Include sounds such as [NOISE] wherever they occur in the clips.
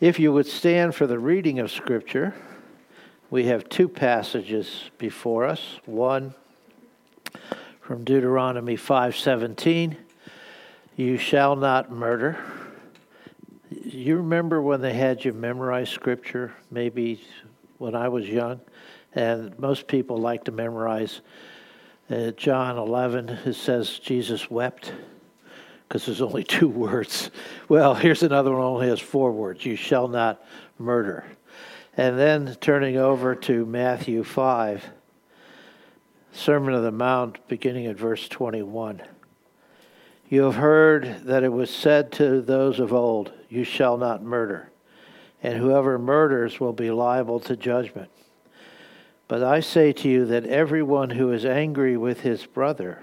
If you would stand for the reading of Scripture, we have two passages before us. One from Deuteronomy 5:17, "You shall not murder." You remember when they had you memorize Scripture? Maybe when I was young, and most people like to memorize uh, John 11. It says Jesus wept because there's only [LAUGHS] two words. Well, here's another one only has four words You shall not murder. And then turning over to Matthew 5, Sermon of the Mount, beginning at verse 21. You have heard that it was said to those of old, You shall not murder, and whoever murders will be liable to judgment. But I say to you that everyone who is angry with his brother,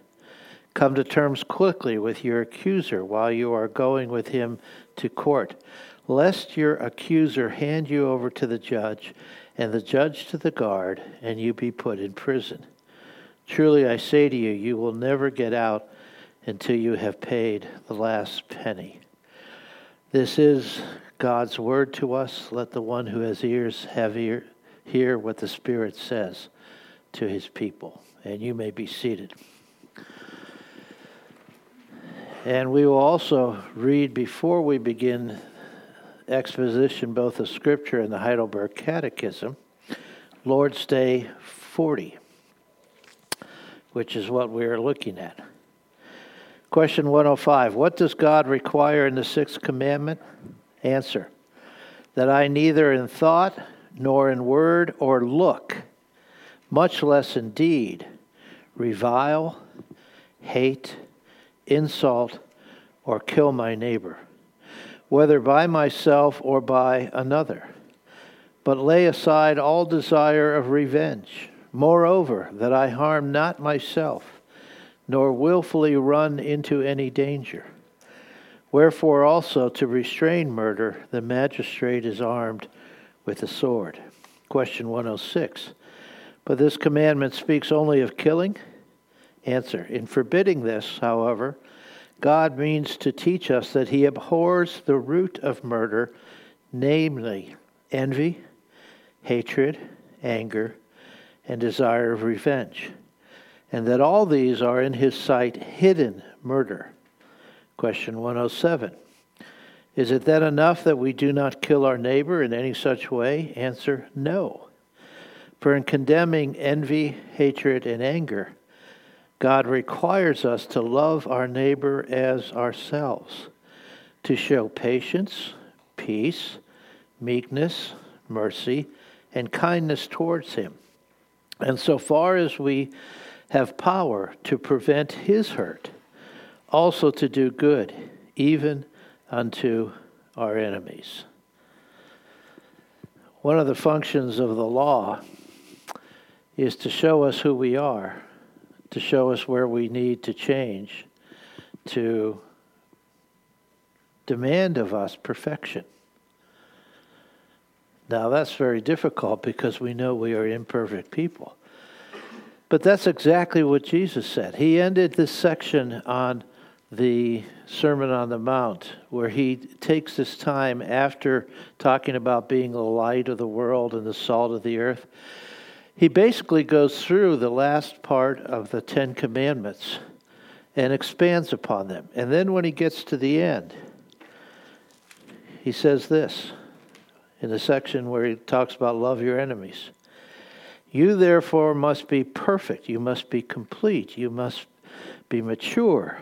Come to terms quickly with your accuser while you are going with him to court, lest your accuser hand you over to the judge, and the judge to the guard, and you be put in prison. Truly I say to you, you will never get out until you have paid the last penny. This is God's word to us. Let the one who has ears have ear, hear what the Spirit says to his people. And you may be seated. And we will also read before we begin exposition both of Scripture and the Heidelberg Catechism, Lord's Day 40, which is what we are looking at. Question 105 What does God require in the sixth commandment? Answer That I neither in thought, nor in word or look, much less in deed, revile, hate, insult, or kill my neighbor, whether by myself or by another, but lay aside all desire of revenge. Moreover, that I harm not myself, nor wilfully run into any danger. Wherefore also to restrain murder, the magistrate is armed with a sword. Question 106. But this commandment speaks only of killing Answer In forbidding this, however, God means to teach us that He abhors the root of murder, namely envy, hatred, anger, and desire of revenge, and that all these are in His sight hidden murder. Question 107 Is it then enough that we do not kill our neighbor in any such way? Answer No. For in condemning envy, hatred, and anger, God requires us to love our neighbor as ourselves, to show patience, peace, meekness, mercy, and kindness towards him. And so far as we have power to prevent his hurt, also to do good, even unto our enemies. One of the functions of the law is to show us who we are to show us where we need to change, to demand of us perfection. Now, that's very difficult because we know we are imperfect people. But that's exactly what Jesus said. He ended this section on the Sermon on the Mount, where he takes this time after talking about being the light of the world and the salt of the earth he basically goes through the last part of the Ten Commandments and expands upon them. And then when he gets to the end, he says this in the section where he talks about love your enemies. You therefore must be perfect. You must be complete. You must be mature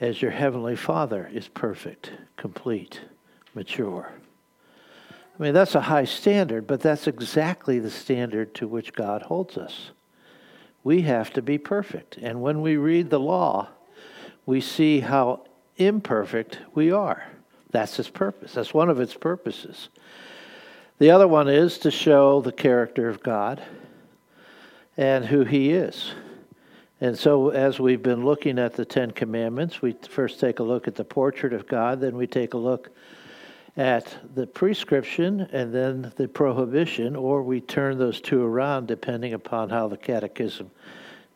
as your heavenly Father is perfect, complete, mature. I mean, that's a high standard, but that's exactly the standard to which God holds us. We have to be perfect. And when we read the law, we see how imperfect we are. That's its purpose. That's one of its purposes. The other one is to show the character of God and who He is. And so, as we've been looking at the Ten Commandments, we first take a look at the portrait of God, then we take a look at the prescription and then the prohibition, or we turn those two around depending upon how the Catechism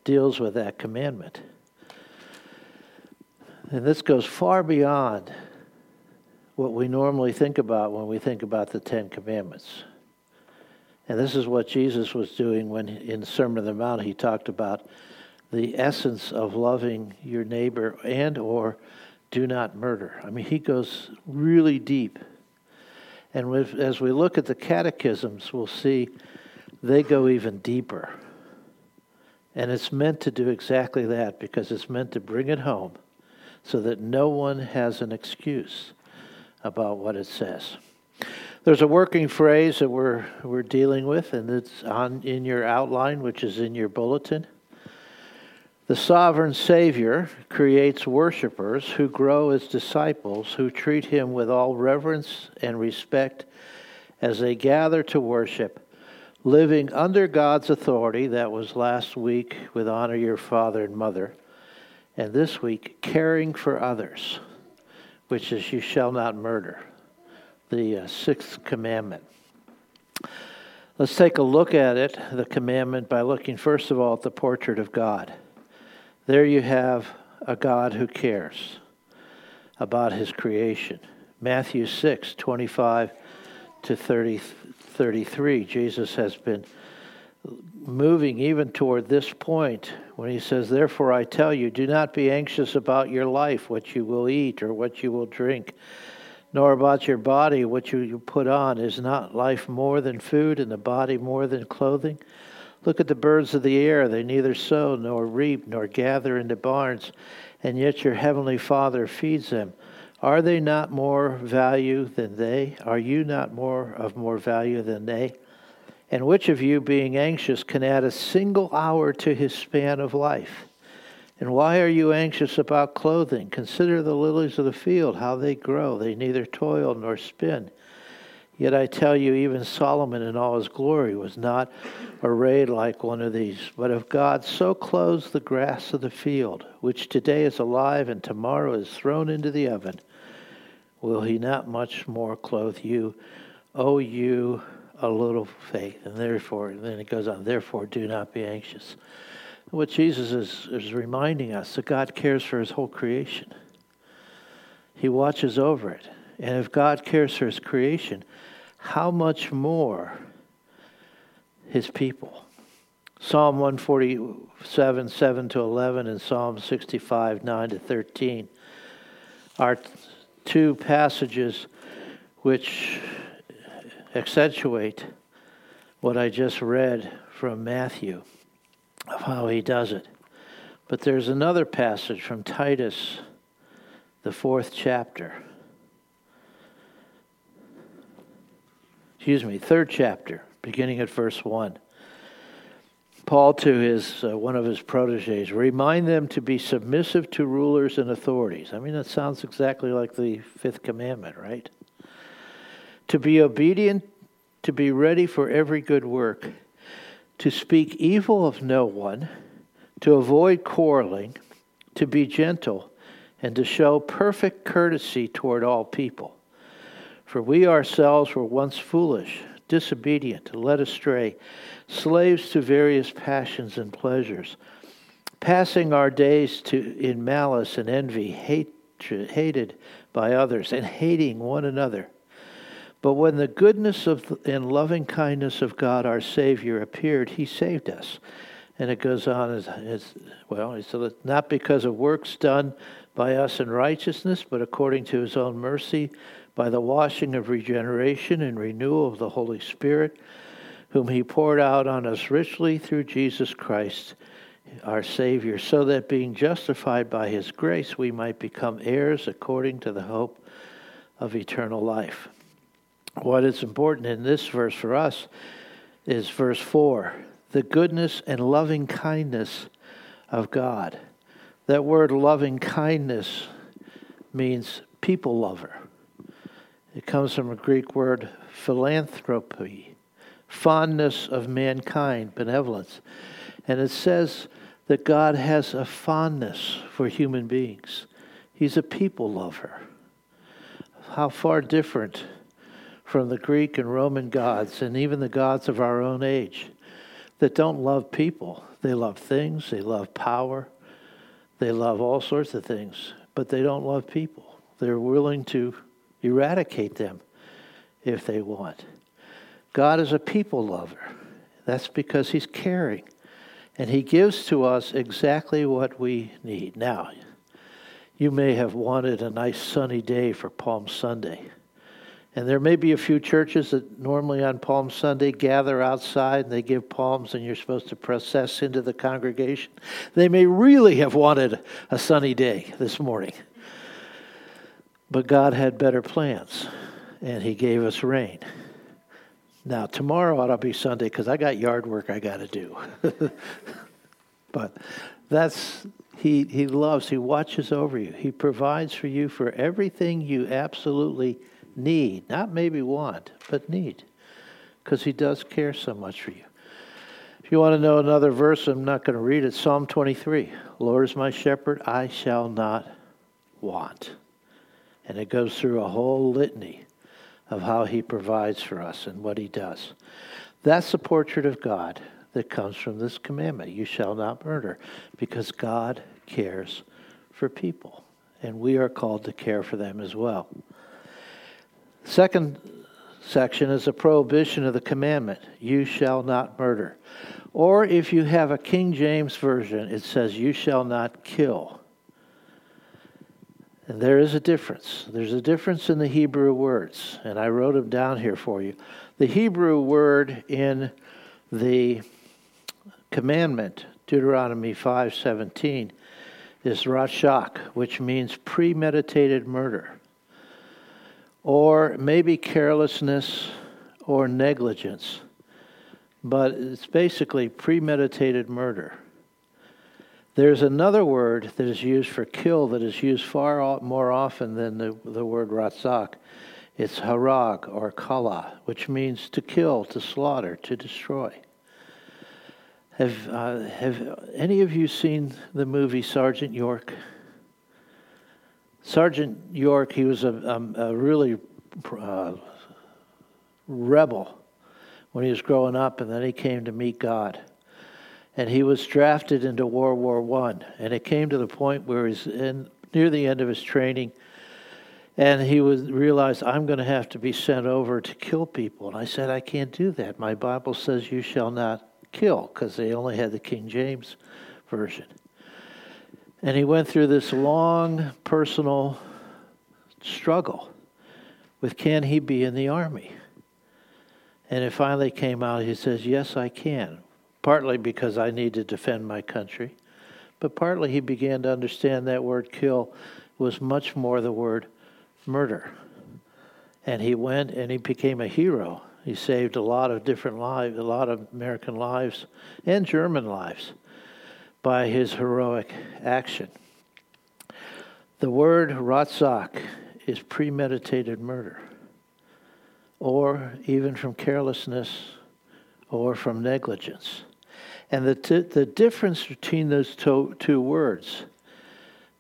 deals with that commandment. And this goes far beyond what we normally think about when we think about the Ten Commandments. And this is what Jesus was doing when in Sermon on the Mount he talked about the essence of loving your neighbor and or do not murder. I mean, he goes really deep. And as we look at the catechisms, we'll see they go even deeper. And it's meant to do exactly that because it's meant to bring it home so that no one has an excuse about what it says. There's a working phrase that we're, we're dealing with, and it's on in your outline, which is in your bulletin. The sovereign Savior creates worshipers who grow as disciples who treat him with all reverence and respect as they gather to worship, living under God's authority. That was last week with honor your father and mother. And this week, caring for others, which is you shall not murder, the uh, sixth commandment. Let's take a look at it, the commandment, by looking first of all at the portrait of God. There you have a God who cares about his creation. Matthew 6, 25 to 30, 33. Jesus has been moving even toward this point when he says, Therefore I tell you, do not be anxious about your life, what you will eat or what you will drink, nor about your body, what you put on. Is not life more than food, and the body more than clothing? Look at the birds of the air. They neither sow nor reap nor gather into barns, and yet your heavenly Father feeds them. Are they not more value than they? Are you not more of more value than they? And which of you, being anxious, can add a single hour to his span of life? And why are you anxious about clothing? Consider the lilies of the field, how they grow. They neither toil nor spin. Yet I tell you, even Solomon in all his glory was not arrayed like one of these. But if God so clothes the grass of the field, which today is alive and tomorrow is thrown into the oven, will he not much more clothe you, O you a little faith? And therefore, and then it goes on, therefore do not be anxious. What Jesus is, is reminding us that God cares for his whole creation. He watches over it. And if God cares for his creation, how much more his people? Psalm 147, 7 to 11, and Psalm 65, 9 to 13 are two passages which accentuate what I just read from Matthew of how he does it. But there's another passage from Titus, the fourth chapter. Excuse me, third chapter, beginning at verse 1. Paul to his uh, one of his proteges, remind them to be submissive to rulers and authorities. I mean, that sounds exactly like the fifth commandment, right? To be obedient, to be ready for every good work, to speak evil of no one, to avoid quarreling, to be gentle, and to show perfect courtesy toward all people. For we ourselves were once foolish, disobedient, led astray, slaves to various passions and pleasures, passing our days to, in malice and envy, hated by others, and hating one another. But when the goodness of and loving kindness of God our Savior appeared, He saved us. And it goes on as, as well, so not because of works done by us in righteousness, but according to His own mercy by the washing of regeneration and renewal of the Holy Spirit, whom He poured out on us richly through Jesus Christ, our Savior, so that being justified by His grace, we might become heirs according to the hope of eternal life. What is important in this verse for us is verse 4 the goodness and loving kindness of God. That word loving kindness means people lover. It comes from a Greek word philanthropy, fondness of mankind, benevolence. And it says that God has a fondness for human beings. He's a people lover. How far different from the Greek and Roman gods and even the gods of our own age that don't love people. They love things, they love power, they love all sorts of things, but they don't love people. They're willing to eradicate them if they want. God is a people lover. That's because He's caring. And He gives to us exactly what we need. Now, you may have wanted a nice sunny day for Palm Sunday. And there may be a few churches that normally on Palm Sunday gather outside and they give palms and you're supposed to process into the congregation. They may really have wanted a sunny day this morning. But God had better plans and He gave us rain. Now, tomorrow ought to be Sunday because I got yard work I got to do. [LAUGHS] but that's, he, he loves, He watches over you. He provides for you for everything you absolutely need. Not maybe want, but need. Because He does care so much for you. If you want to know another verse, I'm not going to read it. Psalm 23 Lord is my shepherd, I shall not want. And it goes through a whole litany of how he provides for us and what he does. That's the portrait of God that comes from this commandment you shall not murder, because God cares for people, and we are called to care for them as well. Second section is a prohibition of the commandment you shall not murder. Or if you have a King James version, it says you shall not kill. And there is a difference. There's a difference in the Hebrew words, and I wrote them down here for you. The Hebrew word in the commandment, Deuteronomy 5:17, is ratshak, which means premeditated murder, or maybe carelessness or negligence, but it's basically premeditated murder. There's another word that is used for kill that is used far more often than the, the word ratzak. It's harag or kala, which means to kill, to slaughter, to destroy. Have, uh, have any of you seen the movie Sergeant York? Sergeant York, he was a, a, a really uh, rebel when he was growing up, and then he came to meet God and he was drafted into World War One. And it came to the point where he's in, near the end of his training, and he was realized I'm going to have to be sent over to kill people. And I said, I can't do that. My Bible says you shall not kill, because they only had the King James version. And he went through this long personal struggle with can he be in the army? And it finally came out, he says, Yes, I can partly because I need to defend my country, but partly he began to understand that word kill was much more the word murder. And he went and he became a hero. He saved a lot of different lives, a lot of American lives and German lives by his heroic action. The word ratzak is premeditated murder, or even from carelessness or from negligence. And the, t- the difference between those to- two words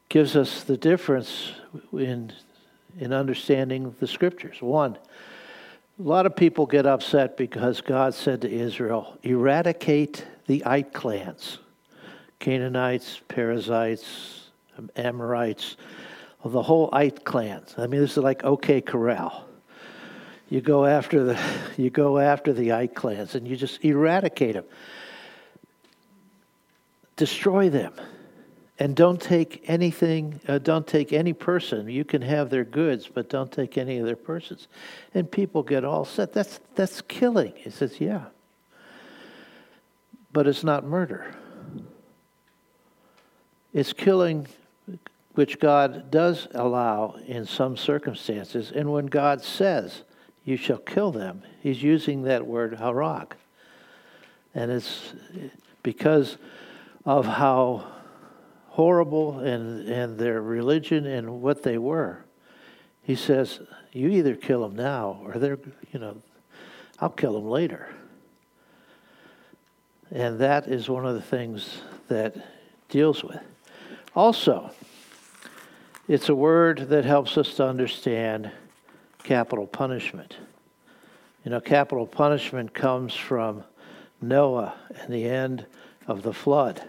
gives us the difference in, in understanding the scriptures. One, a lot of people get upset because God said to Israel, eradicate the Ite clans Canaanites, Perizzites, Amorites, the whole Ite clans. I mean, this is like OK Corral. You go after the [LAUGHS] you go after the Ite clans and you just eradicate them destroy them. And don't take anything uh, don't take any person. You can have their goods but don't take any of their persons. And people get all set. That's that's killing. He says yeah. But it's not murder. It's killing which god does allow in some circumstances. And when god says you shall kill them he's using that word harag. And it's because of how horrible and, and their religion and what they were. He says, You either kill them now or they're, you know, I'll kill them later. And that is one of the things that deals with. Also, it's a word that helps us to understand capital punishment. You know, capital punishment comes from Noah and the end of the flood,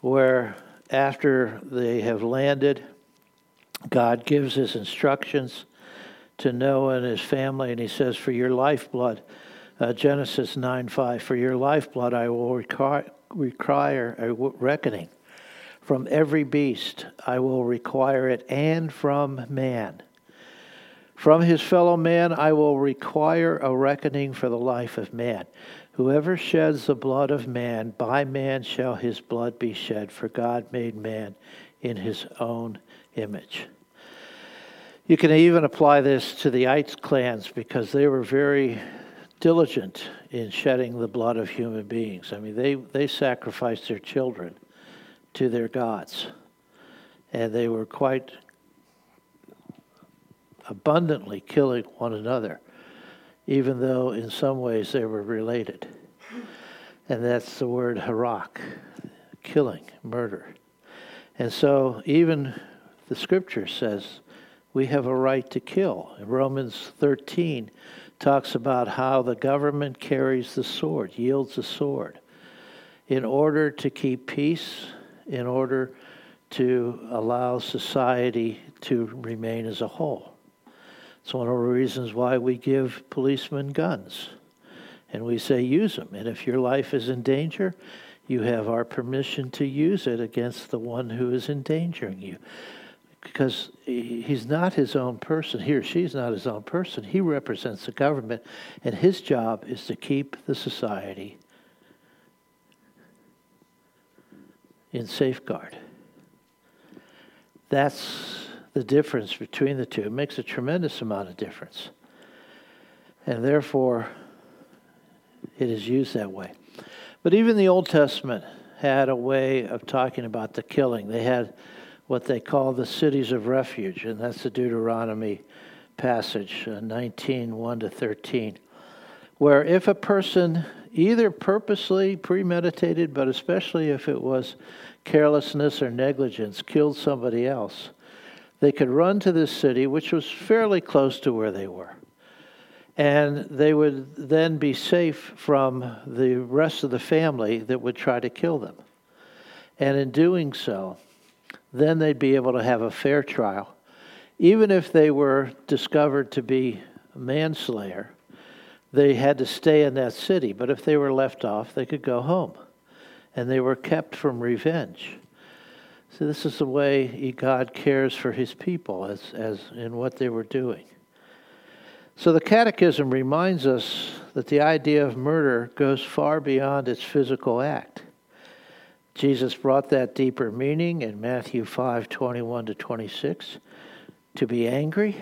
where after they have landed, God gives his instructions to Noah and his family, and he says, For your lifeblood, uh, Genesis 9 5, for your lifeblood I will require, require a reckoning. From every beast I will require it, and from man. From his fellow man I will require a reckoning for the life of man. Whoever sheds the blood of man, by man shall his blood be shed, for God made man in his own image. You can even apply this to the Ites clans because they were very diligent in shedding the blood of human beings. I mean, they, they sacrificed their children to their gods, and they were quite abundantly killing one another, even though in some ways they were related. And that's the word harak, killing, murder. And so even the scripture says we have a right to kill. Romans 13 talks about how the government carries the sword, yields the sword, in order to keep peace, in order to allow society to remain as a whole. It's one of the reasons why we give policemen guns. And we say use them. And if your life is in danger, you have our permission to use it against the one who is endangering you because he's not his own person. He or she's not his own person. He represents the government, and his job is to keep the society in safeguard. That's the difference between the two. It makes a tremendous amount of difference. And therefore, it is used that way. But even the Old Testament had a way of talking about the killing. They had what they call the cities of refuge, and that's the Deuteronomy passage, uh, 19 1 to 13, where if a person either purposely premeditated, but especially if it was carelessness or negligence, killed somebody else, they could run to this city, which was fairly close to where they were. And they would then be safe from the rest of the family that would try to kill them. And in doing so, then they'd be able to have a fair trial. Even if they were discovered to be a manslayer, they had to stay in that city. But if they were left off, they could go home. And they were kept from revenge. So this is the way God cares for his people as, as in what they were doing. So the Catechism reminds us that the idea of murder goes far beyond its physical act. Jesus brought that deeper meaning in Matthew 5 21 to 26 to be angry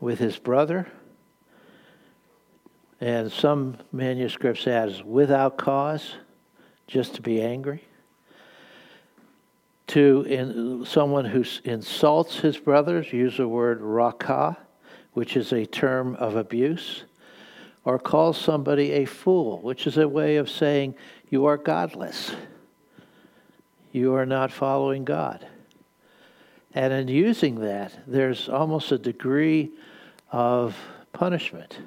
with his brother. And some manuscripts add without cause, just to be angry. To in, someone who insults his brothers, use the word raca, which is a term of abuse, or calls somebody a fool, which is a way of saying you are godless. You are not following God. And in using that, there's almost a degree of punishment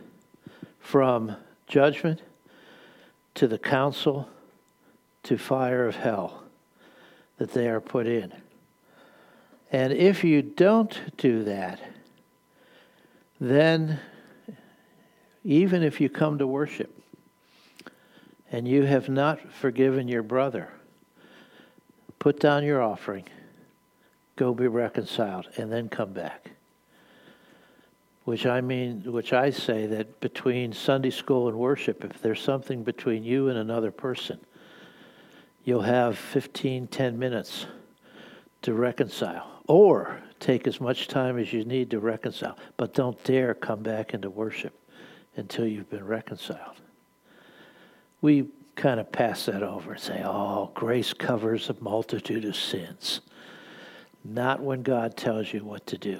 from judgment to the council to fire of hell that they are put in. And if you don't do that, then even if you come to worship, and you have not forgiven your brother, put down your offering, go be reconciled, and then come back. Which I mean, which I say that between Sunday school and worship, if there's something between you and another person, you'll have 15, 10 minutes to reconcile. Or take as much time as you need to reconcile. But don't dare come back into worship until you've been reconciled we kind of pass that over and say, oh, grace covers a multitude of sins. not when God tells you what to do.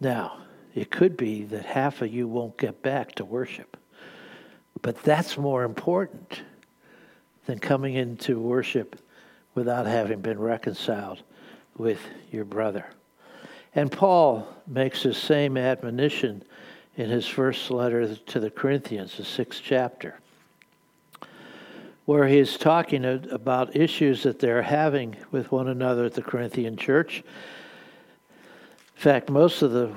Now, it could be that half of you won't get back to worship. But that's more important than coming into worship without having been reconciled with your brother. And Paul makes the same admonition in his first letter to the Corinthians, the sixth chapter, where he is talking about issues that they're having with one another at the Corinthian church. In fact, most of the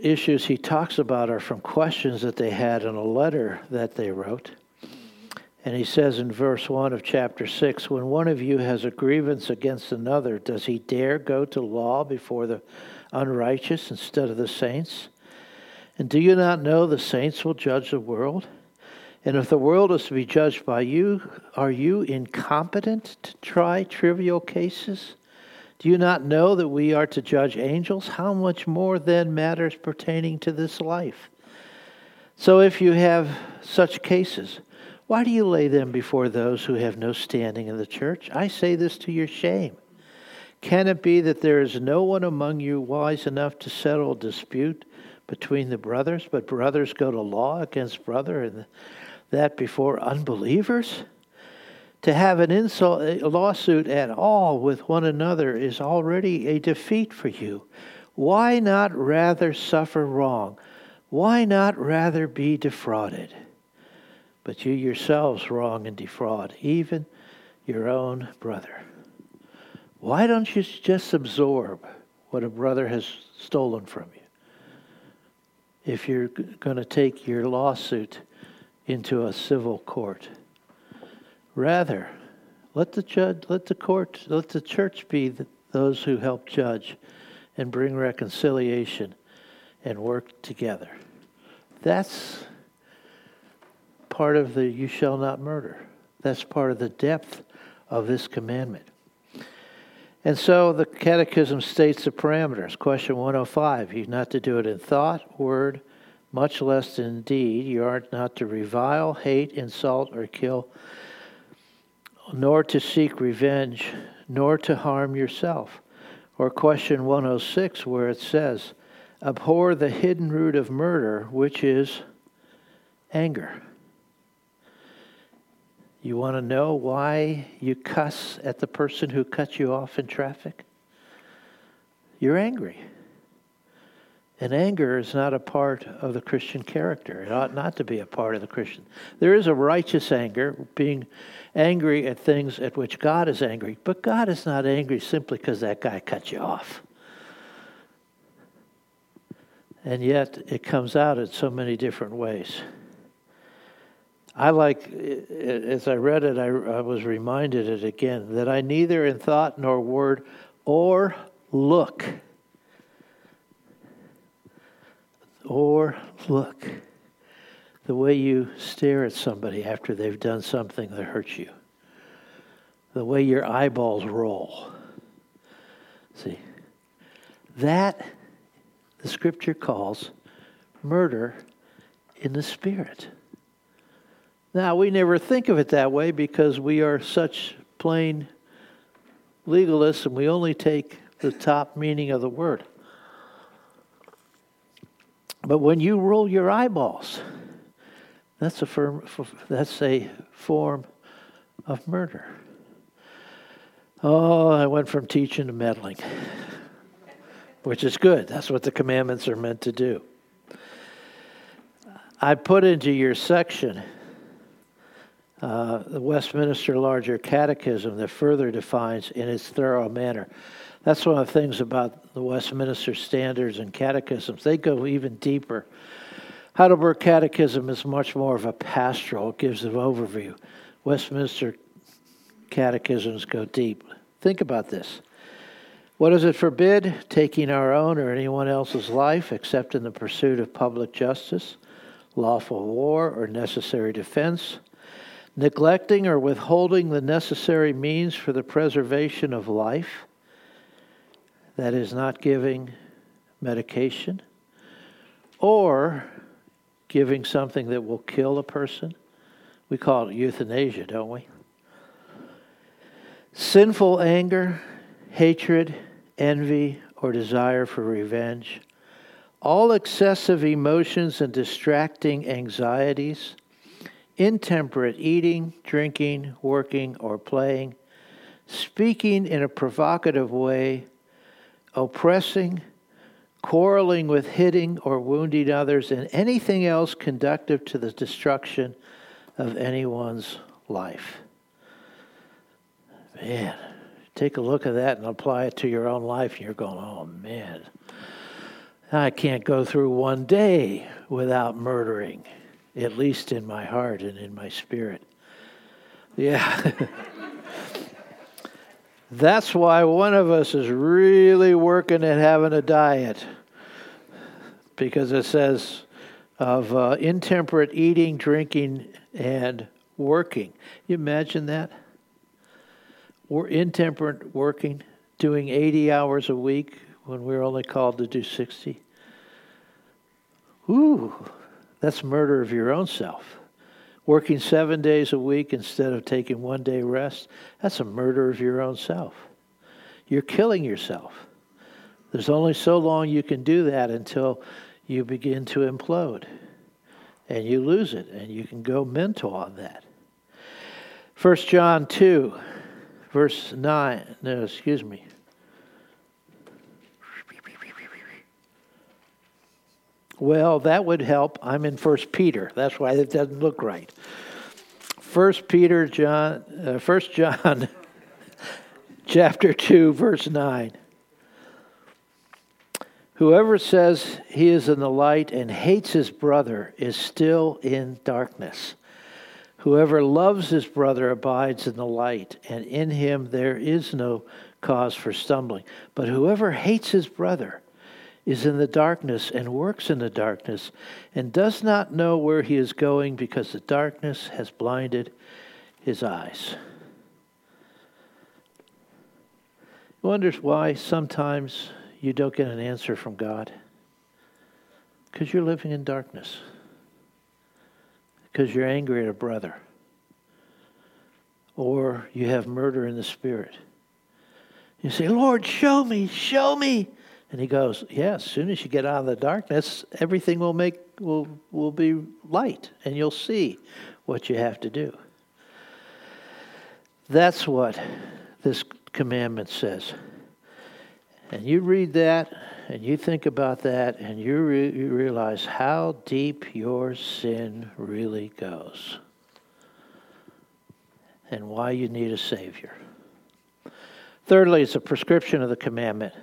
issues he talks about are from questions that they had in a letter that they wrote. And he says in verse 1 of chapter 6 When one of you has a grievance against another, does he dare go to law before the unrighteous instead of the saints? And do you not know the saints will judge the world? And if the world is to be judged by you, are you incompetent to try trivial cases? Do you not know that we are to judge angels? How much more then matters pertaining to this life? So if you have such cases, why do you lay them before those who have no standing in the church? I say this to your shame. Can it be that there is no one among you wise enough to settle a dispute between the brothers, but brothers go to law against brother, and that before unbelievers? To have an insult, a lawsuit at all with one another is already a defeat for you. Why not rather suffer wrong? Why not rather be defrauded? But you yourselves wrong and defraud, even your own brother. Why don't you just absorb what a brother has stolen from you? If you're going to take your lawsuit into a civil court. Rather, let the judge, let the court, let the church be the, those who help judge and bring reconciliation and work together. That's part of the you shall not murder. That's part of the depth of this commandment. And so the Catechism states the parameters. Question 105 You're not to do it in thought, word, much less in deed. You are not to revile, hate, insult, or kill nor to seek revenge, nor to harm yourself. Or question 106, where it says, Abhor the hidden root of murder, which is anger. You want to know why you cuss at the person who cut you off in traffic? You're angry. And anger is not a part of the Christian character. It ought not to be a part of the Christian. There is a righteous anger, being angry at things at which God is angry, but God is not angry simply because that guy cut you off. And yet it comes out in so many different ways. I like, as I read it, I, I was reminded it again that I neither in thought nor word or look or look the way you stare at somebody after they've done something that hurts you, the way your eyeballs roll. See, that the scripture calls murder in the spirit. Now, we never think of it that way because we are such plain legalists and we only take the top meaning of the word. But when you roll your eyeballs, that's a, firm, that's a form of murder. Oh, I went from teaching to meddling, which is good. That's what the commandments are meant to do. I put into your section uh, the Westminster Larger Catechism that further defines in its thorough manner that's one of the things about the Westminster Standards and Catechisms. They go even deeper. Heidelberg Catechism is much more of a pastoral, it gives an overview. Westminster catechisms go deep. Think about this. What does it forbid? Taking our own or anyone else's life except in the pursuit of public justice, lawful war, or necessary defense, neglecting or withholding the necessary means for the preservation of life that is not giving medication or giving something that will kill a person. We call it euthanasia, don't we? Sinful anger, hatred, envy, or desire for revenge, all excessive emotions and distracting anxieties, intemperate eating, drinking, working, or playing, speaking in a provocative way, oppressing, quarreling with hitting or wounding others, and anything else conductive to the destruction of anyone's life. Man, take a look at that and apply it to your own life, and you're going, oh man, I can't go through one day without murdering, at least in my heart and in my spirit. Yeah. [LAUGHS] That's why one of us is really working at having a diet. Because it says of uh, intemperate eating, drinking, and working. You imagine that? We're intemperate working, doing 80 hours a week when we're only called to do 60. Ooh, that's murder of your own self. Working seven days a week instead of taking one day rest, that's a murder of your own self. You're killing yourself. There's only so long you can do that until you begin to implode and you lose it and you can go mental on that. 1 John 2, verse 9. No, excuse me. Well, that would help. I'm in First Peter. That's why it doesn't look right. First Peter, John, uh, First John, [LAUGHS] chapter two, verse nine. Whoever says he is in the light and hates his brother is still in darkness. Whoever loves his brother abides in the light, and in him there is no cause for stumbling. But whoever hates his brother is in the darkness and works in the darkness and does not know where he is going because the darkness has blinded his eyes. He Wonders why sometimes you don't get an answer from God? Because you're living in darkness. Because you're angry at a brother. Or you have murder in the spirit. You say, Lord, show me, show me. And he goes, Yeah, as soon as you get out of the darkness, everything will make will will be light and you'll see what you have to do. That's what this commandment says. And you read that and you think about that and you, re- you realize how deep your sin really goes and why you need a Savior. Thirdly, it's a prescription of the commandment.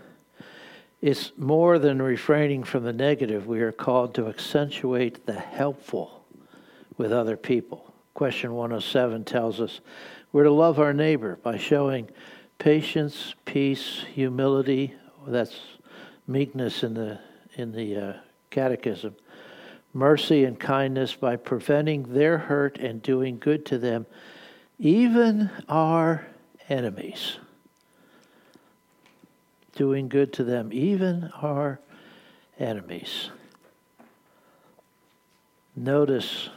It's more than refraining from the negative. We are called to accentuate the helpful with other people. Question 107 tells us we're to love our neighbor by showing patience, peace, humility. That's meekness in the in the uh, catechism. Mercy and kindness by preventing their hurt and doing good to them, even our enemies doing good to them, even our enemies. Notice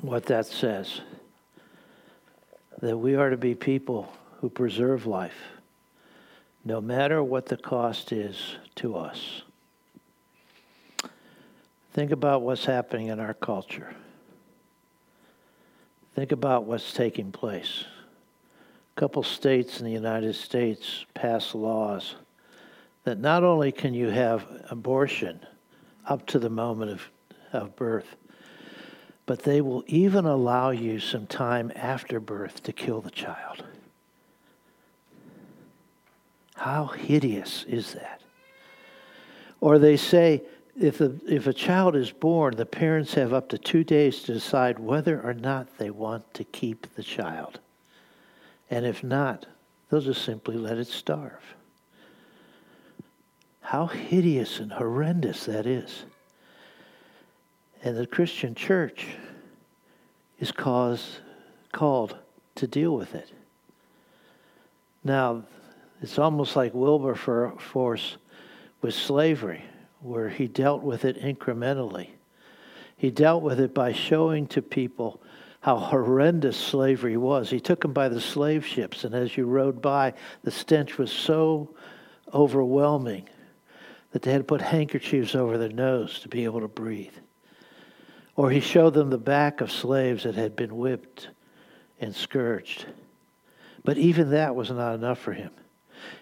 what that says that we are to be people who preserve life, no matter what the cost is to us. Think about what's happening in our culture. Think about what's taking place. A couple states in the United States passed laws that not only can you have abortion up to the moment of, of birth, but they will even allow you some time after birth to kill the child. How hideous is that? Or they say if a, if a child is born, the parents have up to two days to decide whether or not they want to keep the child. And if not, they'll just simply let it starve. How hideous and horrendous that is. And the Christian church is called to deal with it. Now, it's almost like Wilberforce with slavery, where he dealt with it incrementally. He dealt with it by showing to people how horrendous slavery was. He took them by the slave ships, and as you rode by, the stench was so overwhelming that they had to put handkerchiefs over their nose to be able to breathe. Or he showed them the back of slaves that had been whipped and scourged. But even that was not enough for him.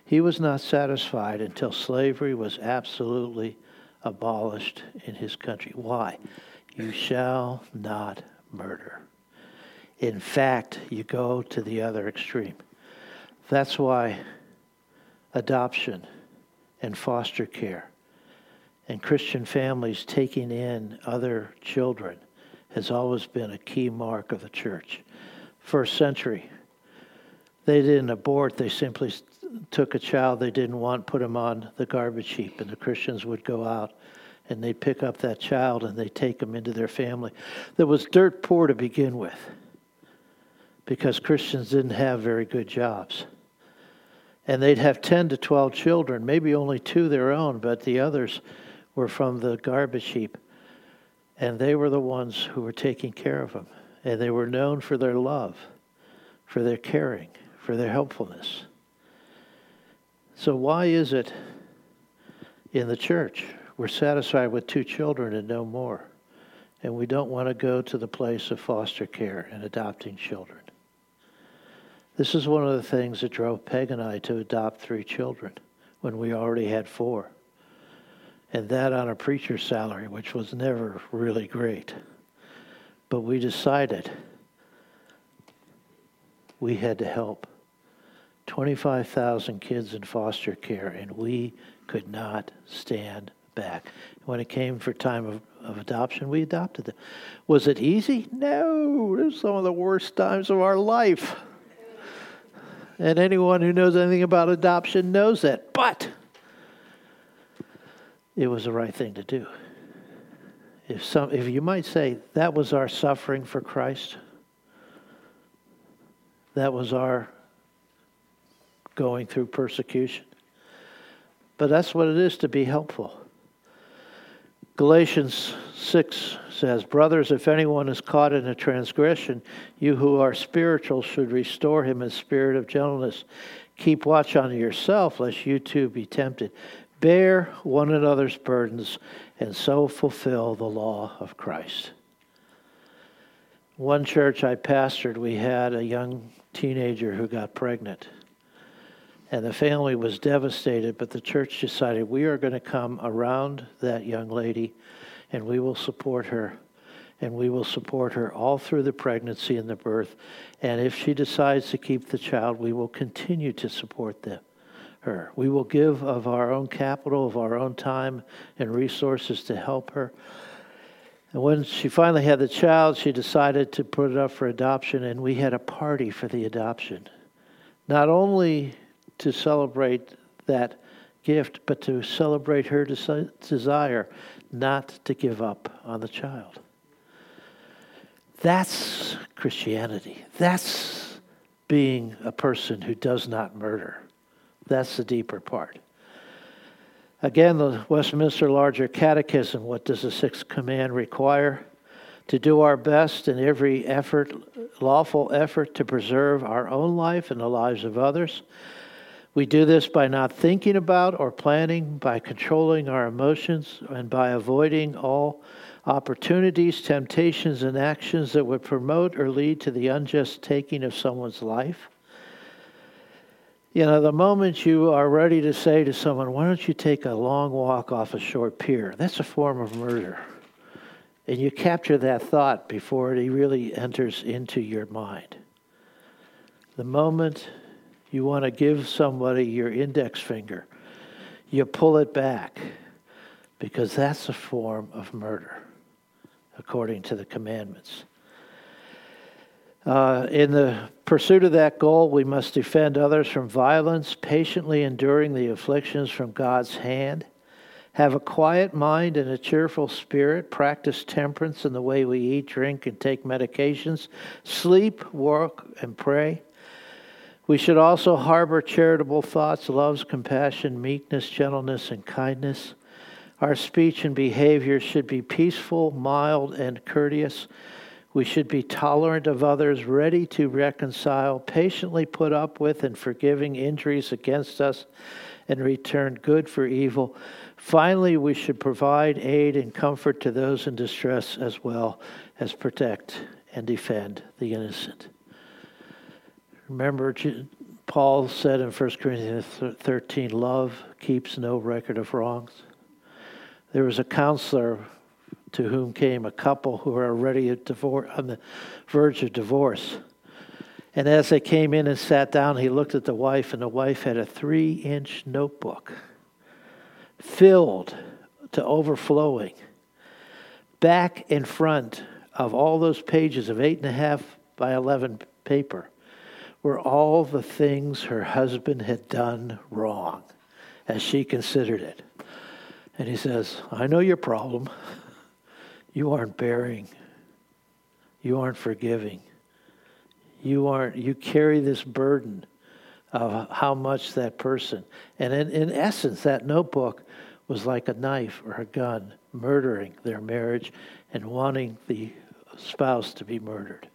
He was not satisfied until slavery was absolutely abolished in his country. Why? You shall not murder. In fact, you go to the other extreme. That's why adoption and foster care and Christian families taking in other children has always been a key mark of the church. First century, they didn't abort, they simply took a child they didn't want, put him on the garbage heap, and the Christians would go out and they'd pick up that child and they'd take him into their family that was dirt poor to begin with because Christians didn't have very good jobs. And they'd have 10 to 12 children, maybe only two their own, but the others were from the garbage heap. And they were the ones who were taking care of them. And they were known for their love, for their caring, for their helpfulness. So, why is it in the church we're satisfied with two children and no more? And we don't want to go to the place of foster care and adopting children. This is one of the things that drove Peg and I to adopt three children when we already had four. And that on a preacher's salary, which was never really great. But we decided we had to help. 25,000 kids in foster care, and we could not stand back. When it came for time of, of adoption, we adopted them. Was it easy? No, it was some of the worst times of our life. And anyone who knows anything about adoption knows that. But it was the right thing to do. If some if you might say that was our suffering for Christ, that was our going through persecution. But that's what it is to be helpful. Galatians 6 says, Brothers, if anyone is caught in a transgression, you who are spiritual should restore him in spirit of gentleness. Keep watch on yourself, lest you too be tempted. Bear one another's burdens, and so fulfill the law of Christ. One church I pastored, we had a young teenager who got pregnant. And the family was devastated, but the church decided we are going to come around that young lady and we will support her. And we will support her all through the pregnancy and the birth. And if she decides to keep the child, we will continue to support them, her. We will give of our own capital, of our own time and resources to help her. And when she finally had the child, she decided to put it up for adoption, and we had a party for the adoption. Not only to celebrate that gift, but to celebrate her desire not to give up on the child. That's Christianity. That's being a person who does not murder. That's the deeper part. Again, the Westminster Larger Catechism what does the sixth command require? To do our best in every effort, lawful effort to preserve our own life and the lives of others we do this by not thinking about or planning, by controlling our emotions, and by avoiding all opportunities, temptations, and actions that would promote or lead to the unjust taking of someone's life. You know, the moment you are ready to say to someone, Why don't you take a long walk off a short pier? That's a form of murder. And you capture that thought before it really enters into your mind. The moment you want to give somebody your index finger, you pull it back because that's a form of murder, according to the commandments. Uh, in the pursuit of that goal, we must defend others from violence, patiently enduring the afflictions from God's hand, have a quiet mind and a cheerful spirit, practice temperance in the way we eat, drink, and take medications, sleep, work, and pray we should also harbor charitable thoughts, loves, compassion, meekness, gentleness, and kindness. Our speech and behavior should be peaceful, mild, and courteous. We should be tolerant of others, ready to reconcile, patiently put up with and forgiving injuries against us, and return good for evil. Finally, we should provide aid and comfort to those in distress as well as protect and defend the innocent. Remember, Paul said in 1 Corinthians 13, love keeps no record of wrongs. There was a counselor to whom came a couple who were already on the verge of divorce. And as they came in and sat down, he looked at the wife, and the wife had a three inch notebook filled to overflowing. Back in front of all those pages of eight and a half by 11 paper were all the things her husband had done wrong, as she considered it. And he says, I know your problem. You aren't bearing. You aren't forgiving. You aren't you carry this burden of how much that person and in, in essence that notebook was like a knife or a gun murdering their marriage and wanting the spouse to be murdered.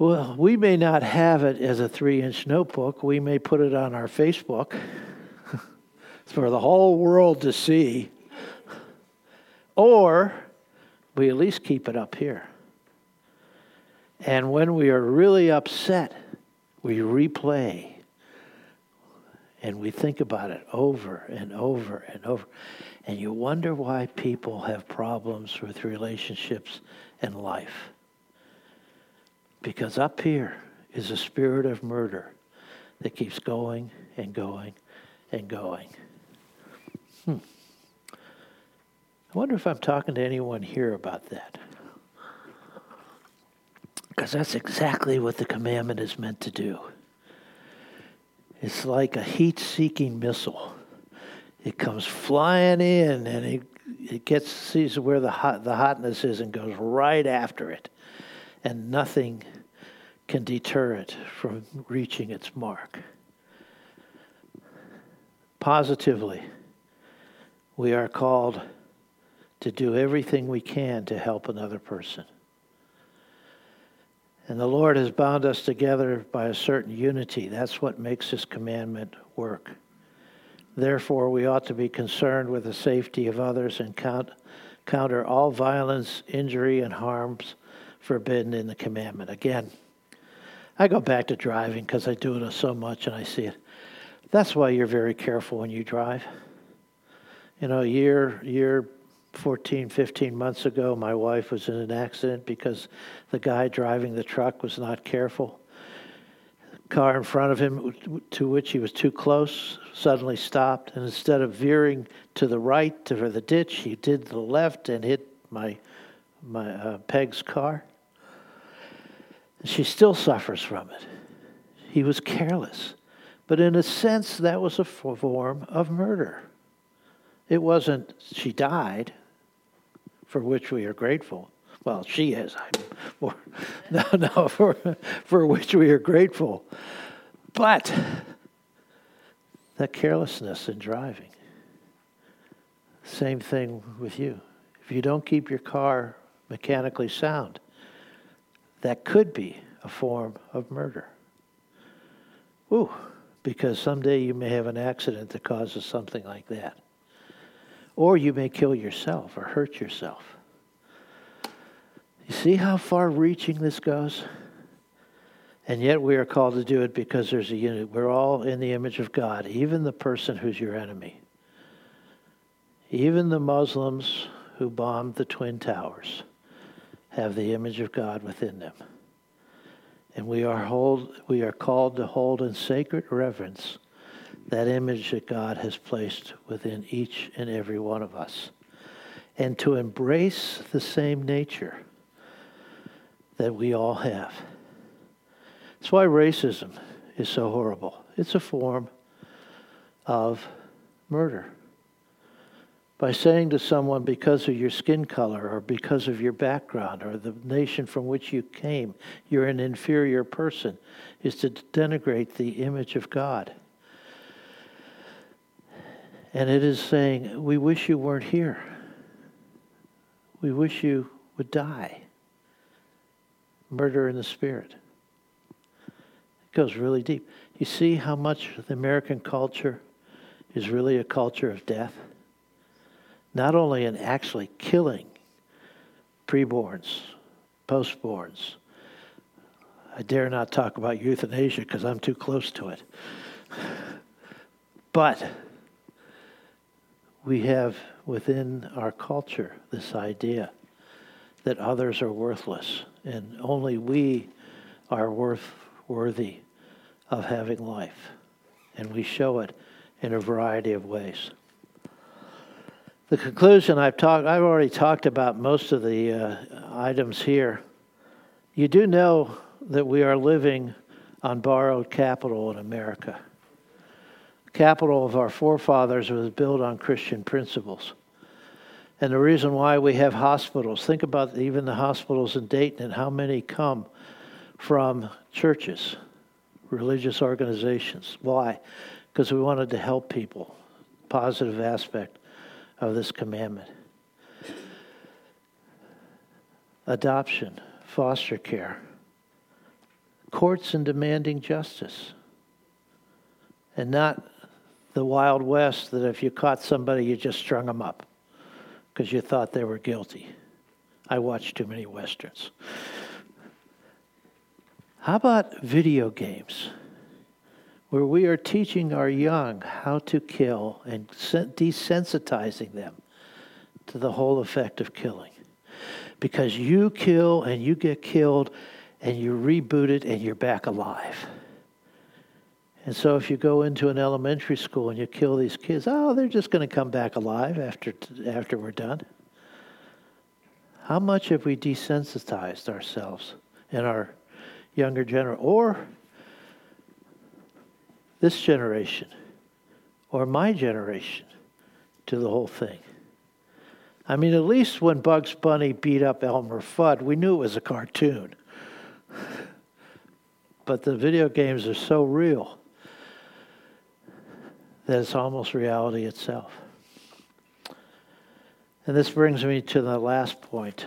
Well, we may not have it as a three inch notebook. We may put it on our Facebook [LAUGHS] for the whole world to see. Or we at least keep it up here. And when we are really upset, we replay and we think about it over and over and over. And you wonder why people have problems with relationships and life. Because up here is a spirit of murder that keeps going and going and going. Hmm. I wonder if I'm talking to anyone here about that. Because that's exactly what the commandment is meant to do. It's like a heat seeking missile. It comes flying in and it, it gets sees where the hot, the hotness is and goes right after it. And nothing can deter it from reaching its mark. Positively, we are called to do everything we can to help another person. And the Lord has bound us together by a certain unity. That's what makes His commandment work. Therefore, we ought to be concerned with the safety of others and count, counter all violence, injury, and harms forbidden in the commandment. Again, I go back to driving because I do it so much and I see it. That's why you're very careful when you drive. You know, year year 14, 15 months ago, my wife was in an accident because the guy driving the truck was not careful. Car in front of him, to which he was too close, suddenly stopped, and instead of veering to the right for the ditch, he did the left and hit my my uh, Peg's car. She still suffers from it. He was careless, but in a sense, that was a form of murder. It wasn't she died, for which we are grateful. Well, she is. I'm [LAUGHS] no, no, for, for which we are grateful. But the carelessness in driving, same thing with you. If you don't keep your car mechanically sound, that could be a form of murder. Ooh, because someday you may have an accident that causes something like that. Or you may kill yourself or hurt yourself. You see how far reaching this goes? And yet we are called to do it because there's a unit. We're all in the image of God, even the person who's your enemy. Even the Muslims who bombed the Twin Towers have the image of God within them. And we are, hold, we are called to hold in sacred reverence that image that God has placed within each and every one of us, and to embrace the same nature that we all have. That's why racism is so horrible. It's a form of murder. By saying to someone, because of your skin color or because of your background or the nation from which you came, you're an inferior person, is to denigrate the image of God. And it is saying, We wish you weren't here. We wish you would die. murder in the spirit. It goes really deep. You see how much the American culture is really a culture of death? Not only in actually killing preborns, postborns. I dare not talk about euthanasia because I'm too close to it. [LAUGHS] But we have within our culture this idea that others are worthless and only we are worth worthy of having life. And we show it in a variety of ways. The conclusion I've talked I've already talked about most of the uh, items here. You do know that we are living on borrowed capital in America. Capital of our forefathers was built on Christian principles. And the reason why we have hospitals, think about even the hospitals in Dayton and how many come from churches, religious organizations. Why? Because we wanted to help people. Positive aspect of this commandment. Adoption, foster care, courts and demanding justice. And not the Wild West that if you caught somebody, you just strung them up because you thought they were guilty. I watched too many westerns. How about video games? Where we are teaching our young how to kill and desensitizing them to the whole effect of killing. Because you kill and you get killed and you reboot it and you're back alive. And so if you go into an elementary school and you kill these kids, oh, they're just going to come back alive after, after we're done. How much have we desensitized ourselves in our younger generation, or this generation, or my generation, to the whole thing? I mean, at least when Bugs Bunny beat up Elmer Fudd, we knew it was a cartoon. But the video games are so real that it's almost reality itself. And this brings me to the last point.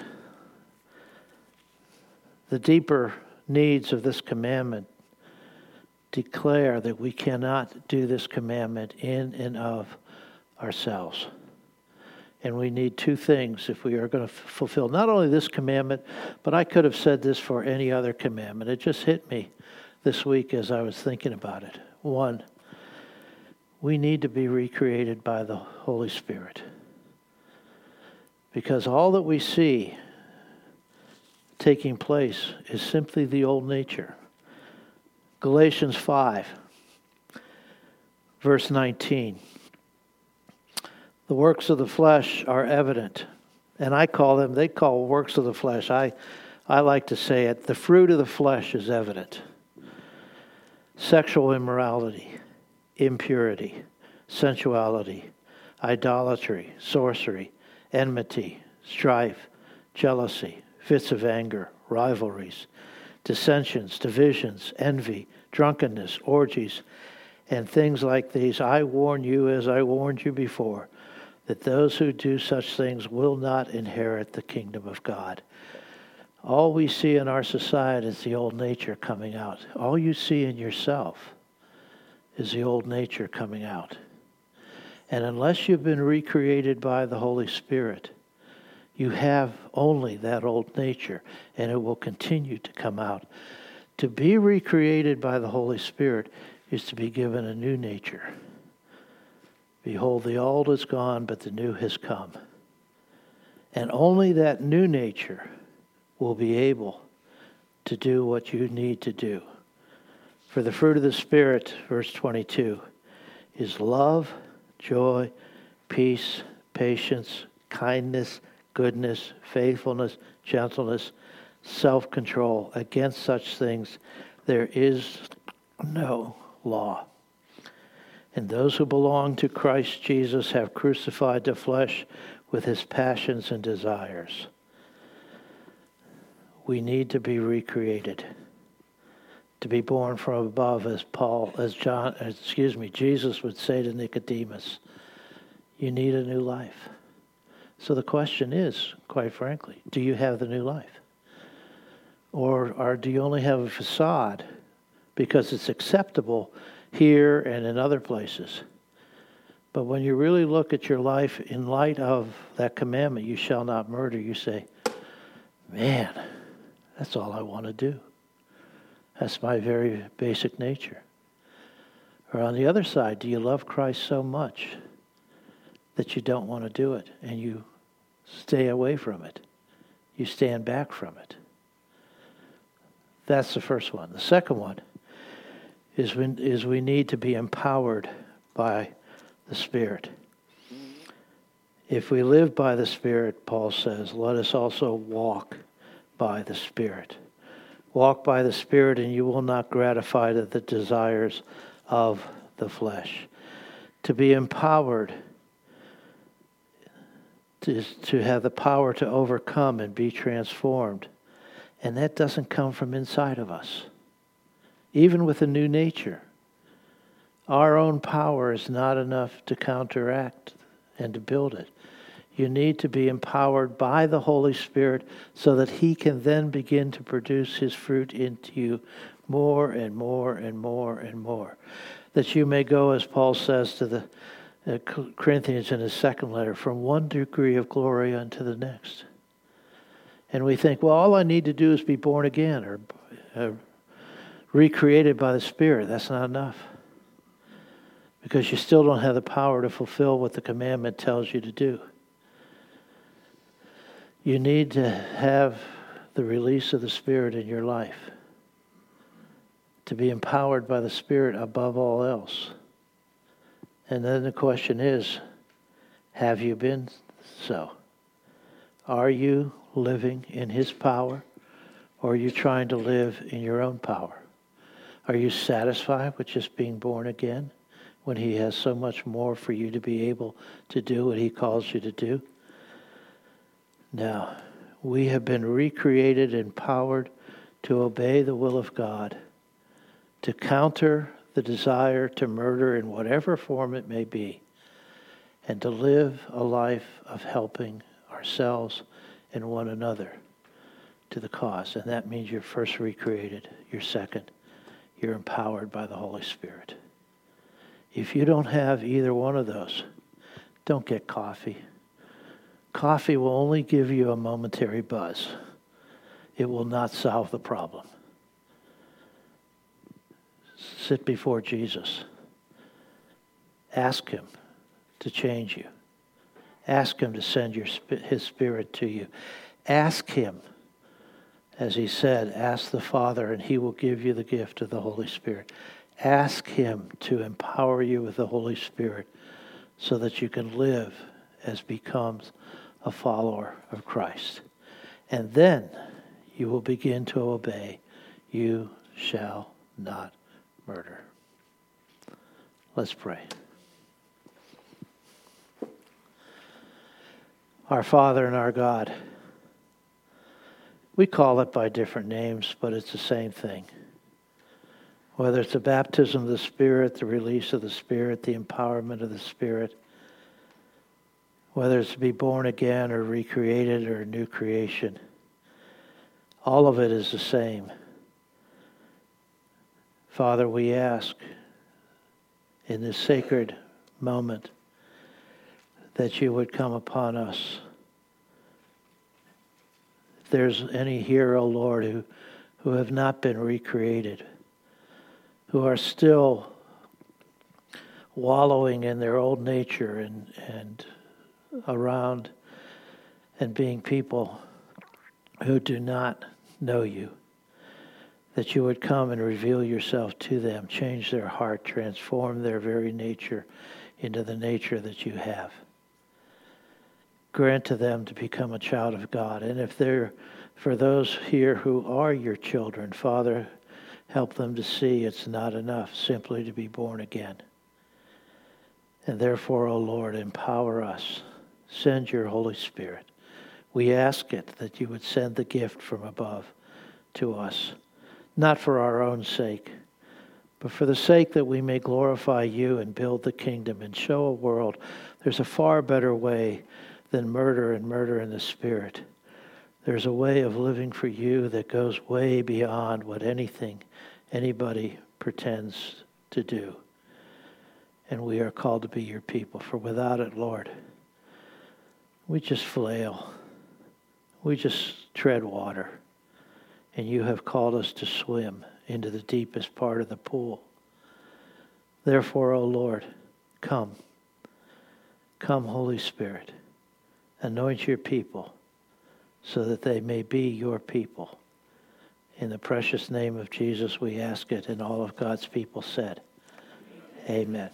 The deeper needs of this commandment declare that we cannot do this commandment in and of ourselves. And we need two things if we are going to fulfill not only this commandment, but I could have said this for any other commandment. It just hit me this week as I was thinking about it. One, we need to be recreated by the Holy Spirit. Because all that we see taking place is simply the old nature. Galatians 5, verse 19. The works of the flesh are evident. And I call them, they call works of the flesh. I, I like to say it, the fruit of the flesh is evident sexual immorality impurity, sensuality, idolatry, sorcery, enmity, strife, jealousy, fits of anger, rivalries, dissensions, divisions, envy, drunkenness, orgies, and things like these. I warn you, as I warned you before, that those who do such things will not inherit the kingdom of God. All we see in our society is the old nature coming out. All you see in yourself is the old nature coming out. And unless you've been recreated by the Holy Spirit, you have only that old nature, and it will continue to come out. To be recreated by the Holy Spirit is to be given a new nature. Behold, the old is gone, but the new has come. And only that new nature will be able to do what you need to do. For the fruit of the Spirit, verse 22, is love, joy, peace, patience, kindness, goodness, faithfulness, gentleness, self control. Against such things there is no law. And those who belong to Christ Jesus have crucified the flesh with his passions and desires. We need to be recreated to be born from above, as Paul, as John, excuse me, Jesus would say to Nicodemus, you need a new life. So the question is, quite frankly, do you have the new life? Or, or do you only have a facade because it's acceptable here and in other places? But when you really look at your life in light of that commandment, you shall not murder, you say, man, that's all I want to do. That's my very basic nature. Or on the other side, do you love Christ so much that you don't want to do it and you stay away from it? You stand back from it. That's the first one. The second one is, when, is we need to be empowered by the Spirit. If we live by the Spirit, Paul says, let us also walk by the Spirit. Walk by the Spirit, and you will not gratify the desires of the flesh. To be empowered is to have the power to overcome and be transformed. And that doesn't come from inside of us. Even with a new nature, our own power is not enough to counteract and to build it. You need to be empowered by the Holy Spirit so that He can then begin to produce His fruit into you more and more and more and more. That you may go, as Paul says to the uh, Corinthians in his second letter, from one degree of glory unto the next. And we think, well, all I need to do is be born again or uh, recreated by the Spirit. That's not enough. Because you still don't have the power to fulfill what the commandment tells you to do. You need to have the release of the Spirit in your life, to be empowered by the Spirit above all else. And then the question is have you been so? Are you living in His power, or are you trying to live in your own power? Are you satisfied with just being born again when He has so much more for you to be able to do what He calls you to do? Now, we have been recreated, and empowered to obey the will of God, to counter the desire to murder in whatever form it may be, and to live a life of helping ourselves and one another to the cause. And that means you're first recreated. You're second. You're empowered by the Holy Spirit. If you don't have either one of those, don't get coffee Coffee will only give you a momentary buzz. It will not solve the problem. Sit before Jesus. Ask Him to change you. Ask Him to send your, His Spirit to you. Ask Him, as He said, ask the Father, and He will give you the gift of the Holy Spirit. Ask Him to empower you with the Holy Spirit so that you can live as becomes a follower of Christ. And then you will begin to obey. You shall not murder. Let's pray. Our Father and our God, we call it by different names, but it's the same thing. Whether it's the baptism of the Spirit, the release of the Spirit, the empowerment of the Spirit, whether it's to be born again or recreated or a new creation. All of it is the same. Father, we ask in this sacred moment that you would come upon us. There's any here, O Lord, who, who have not been recreated, who are still wallowing in their old nature and, and around and being people who do not know you, that you would come and reveal yourself to them, change their heart, transform their very nature into the nature that you have. Grant to them to become a child of God. And if they're, for those here who are your children, Father, help them to see it's not enough simply to be born again. And therefore, O oh Lord, empower us send your Holy Spirit. We ask it that you would send the gift from above to us, not for our own sake, but for the sake that we may glorify you and build the kingdom and show a world there's a far better way than murder and murder in the spirit. There's a way of living for you that goes way beyond what anything anybody pretends to do. And we are called to be your people. For without it, Lord, we just flail. We just tread water. And you have called us to swim into the deepest part of the pool. Therefore, O oh Lord, come. Come, Holy Spirit. Anoint your people so that they may be your people. In the precious name of Jesus, we ask it, and all of God's people said, Amen. Amen.